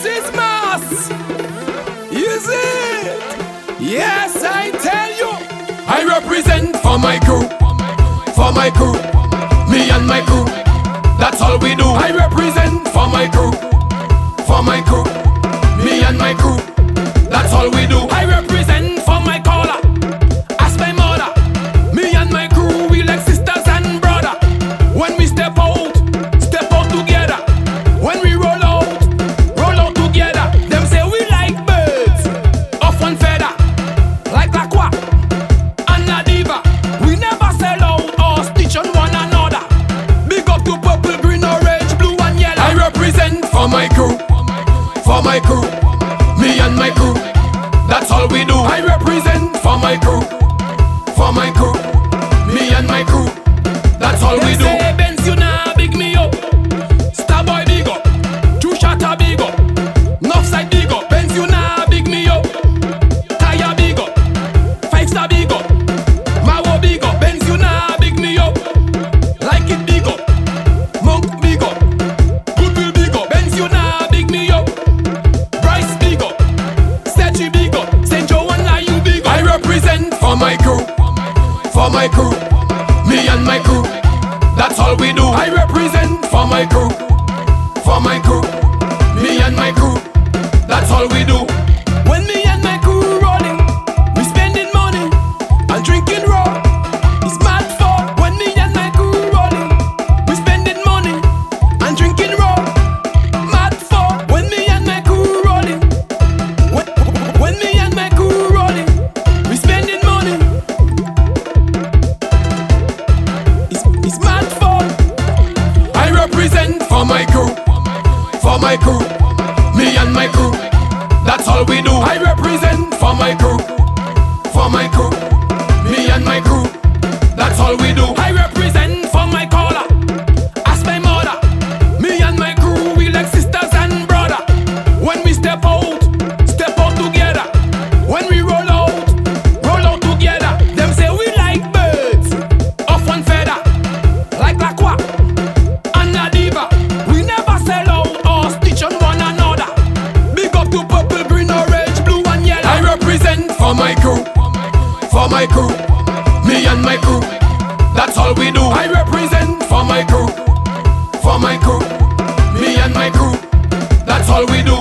This is mass. Is it. Yes, I tell you. I represent for my crew. For my crew. Me and my crew. That's all we do. I represent for my crew. For my crew. Me and my crew. That's all we do. I me and my crew. That's all we do. I represent for my crew, for my crew, for my crew, me and my crew. That's all we do. I represent for my crew, for my crew, my crew, me and my crew. That's all we do. I represent for my crew, for my crew, me and my crew. That's all we do. I represent for my caller, to purple, green, orange, blue and yellow. I represent for my crew, for my crew. Me and my crew, that's all we do. I represent for my crew, for my crew. Me and my crew, that's all we do.